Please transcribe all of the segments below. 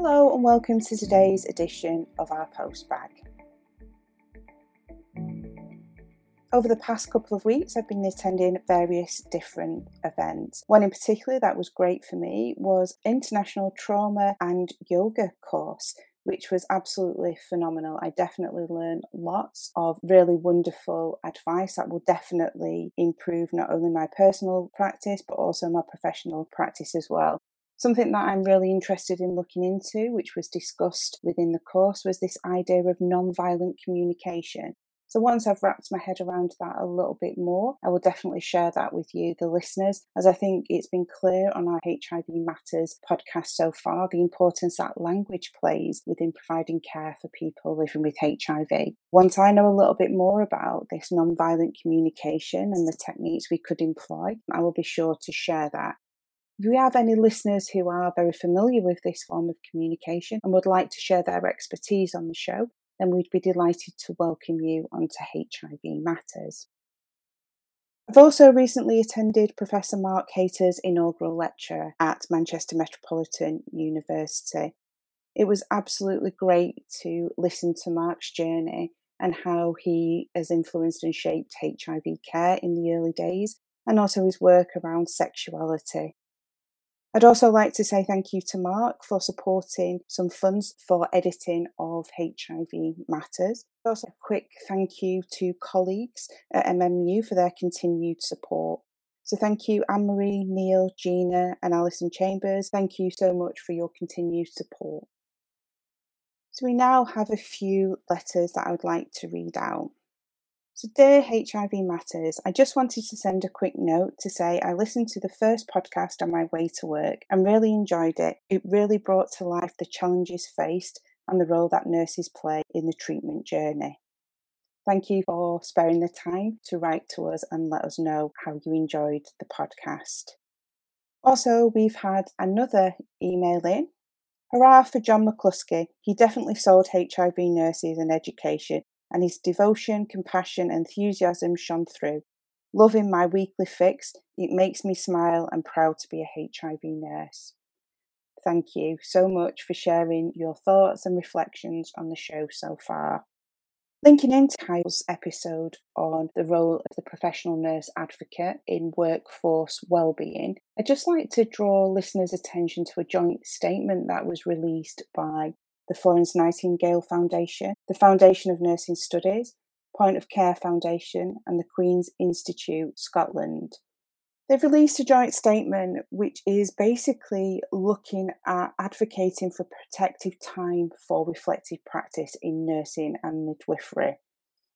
Hello, and welcome to today's edition of our Postbag. Over the past couple of weeks, I've been attending various different events. One in particular that was great for me was International Trauma and Yoga course, which was absolutely phenomenal. I definitely learned lots of really wonderful advice that will definitely improve not only my personal practice but also my professional practice as well. Something that I'm really interested in looking into, which was discussed within the course, was this idea of non-violent communication. So once I've wrapped my head around that a little bit more, I will definitely share that with you, the listeners, as I think it's been clear on our HIV Matters podcast so far the importance that language plays within providing care for people living with HIV. Once I know a little bit more about this non-violent communication and the techniques we could employ, I will be sure to share that if we have any listeners who are very familiar with this form of communication and would like to share their expertise on the show, then we'd be delighted to welcome you onto HIV Matters. I've also recently attended Professor Mark Hayter's inaugural lecture at Manchester Metropolitan University. It was absolutely great to listen to Mark's journey and how he has influenced and shaped HIV care in the early days, and also his work around sexuality. I'd also like to say thank you to Mark for supporting some funds for editing of HIV Matters. Also, a quick thank you to colleagues at MMU for their continued support. So, thank you, Anne Marie, Neil, Gina, and Alison Chambers. Thank you so much for your continued support. So, we now have a few letters that I would like to read out. So, dear HIV Matters, I just wanted to send a quick note to say I listened to the first podcast on my way to work and really enjoyed it. It really brought to life the challenges faced and the role that nurses play in the treatment journey. Thank you for sparing the time to write to us and let us know how you enjoyed the podcast. Also, we've had another email in. Hurrah for John McCluskey. He definitely sold HIV nurses and education and his devotion, compassion, enthusiasm shone through. Loving my weekly fix, it makes me smile and proud to be a HIV nurse. Thank you so much for sharing your thoughts and reflections on the show so far. Linking into Kyle's episode on the role of the professional nurse advocate in workforce wellbeing, I'd just like to draw listeners' attention to a joint statement that was released by the Florence Nightingale Foundation, the Foundation of Nursing Studies, Point of Care Foundation, and the Queen's Institute Scotland. They've released a joint statement which is basically looking at advocating for protective time for reflective practice in nursing and midwifery.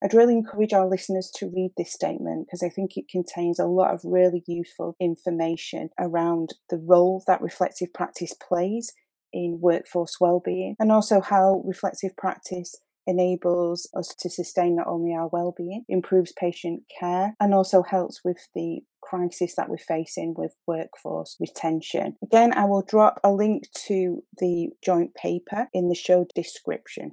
I'd really encourage our listeners to read this statement because I think it contains a lot of really useful information around the role that reflective practice plays in workforce well-being and also how reflective practice enables us to sustain not only our well-being improves patient care and also helps with the crisis that we're facing with workforce retention. Again i will drop a link to the joint paper in the show description.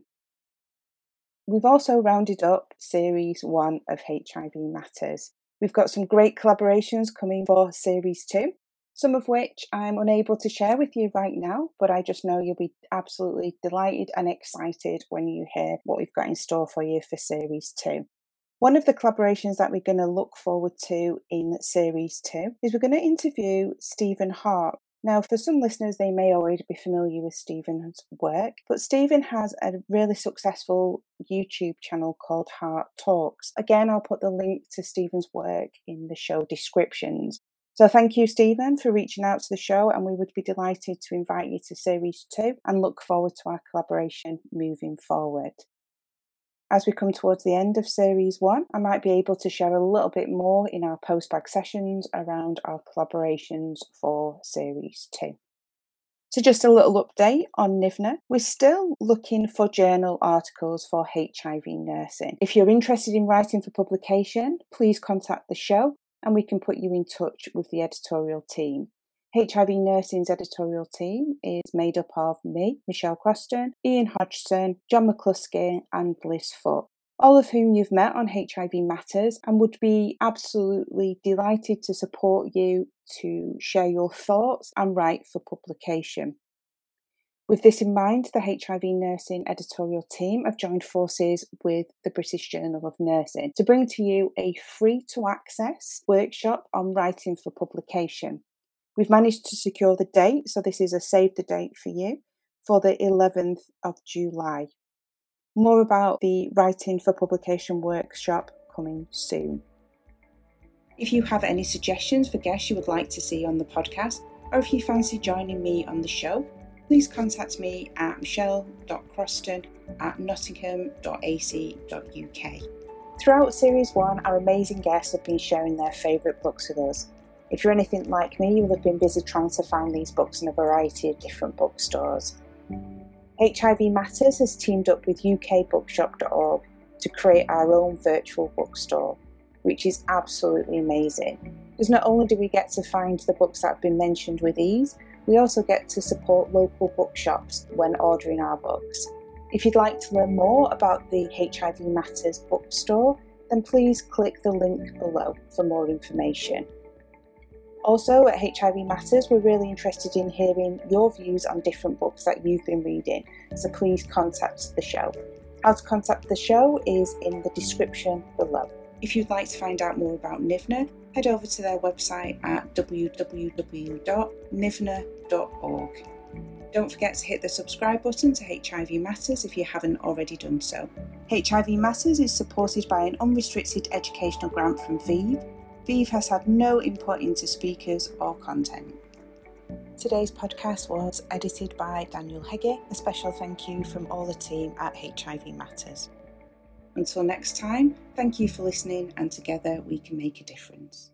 We've also rounded up series 1 of hiv matters. We've got some great collaborations coming for series two some of which I'm unable to share with you right now, but I just know you'll be absolutely delighted and excited when you hear what we've got in store for you for Series 2. One of the collaborations that we're going to look forward to in Series 2 is we're going to interview Stephen Hart. Now, for some listeners, they may already be familiar with Stephen's work, but Stephen has a really successful YouTube channel called Hart Talks. Again, I'll put the link to Stephen's work in the show descriptions. So thank you, Stephen, for reaching out to the show, and we would be delighted to invite you to Series 2 and look forward to our collaboration moving forward. As we come towards the end of Series 1, I might be able to share a little bit more in our postbag sessions around our collaborations for Series 2. So, just a little update on NIVNA. We're still looking for journal articles for HIV nursing. If you're interested in writing for publication, please contact the show and we can put you in touch with the editorial team. HIV Nursing's editorial team is made up of me, Michelle Croston, Ian Hodgson, John McCluskey, and Liz Foot, all of whom you've met on HIV Matters and would be absolutely delighted to support you to share your thoughts and write for publication. With this in mind, the HIV Nursing editorial team have joined forces with the British Journal of Nursing to bring to you a free to access workshop on writing for publication. We've managed to secure the date, so this is a save the date for you, for the 11th of July. More about the Writing for Publication workshop coming soon. If you have any suggestions for guests you would like to see on the podcast, or if you fancy joining me on the show, please contact me at michelle.croston at nottingham.ac.uk. Throughout Series 1, our amazing guests have been sharing their favourite books with us. If you're anything like me, you will have been busy trying to find these books in a variety of different bookstores. HIV Matters has teamed up with ukbookshop.org to create our own virtual bookstore, which is absolutely amazing. Because not only do we get to find the books that have been mentioned with ease, we also get to support local bookshops when ordering our books. If you'd like to learn more about the HIV Matters bookstore, then please click the link below for more information. Also, at HIV Matters, we're really interested in hearing your views on different books that you've been reading, so please contact the show. How to contact the show is in the description below. If you'd like to find out more about NIVNA, head over to their website at Don't forget to hit the subscribe button to HIV Matters if you haven't already done so. HIV Matters is supported by an unrestricted educational grant from ViiV. ViiV has had no input into speakers or content. Today's podcast was edited by Daniel Hegge. A special thank you from all the team at HIV Matters. Until next time, thank you for listening, and together we can make a difference.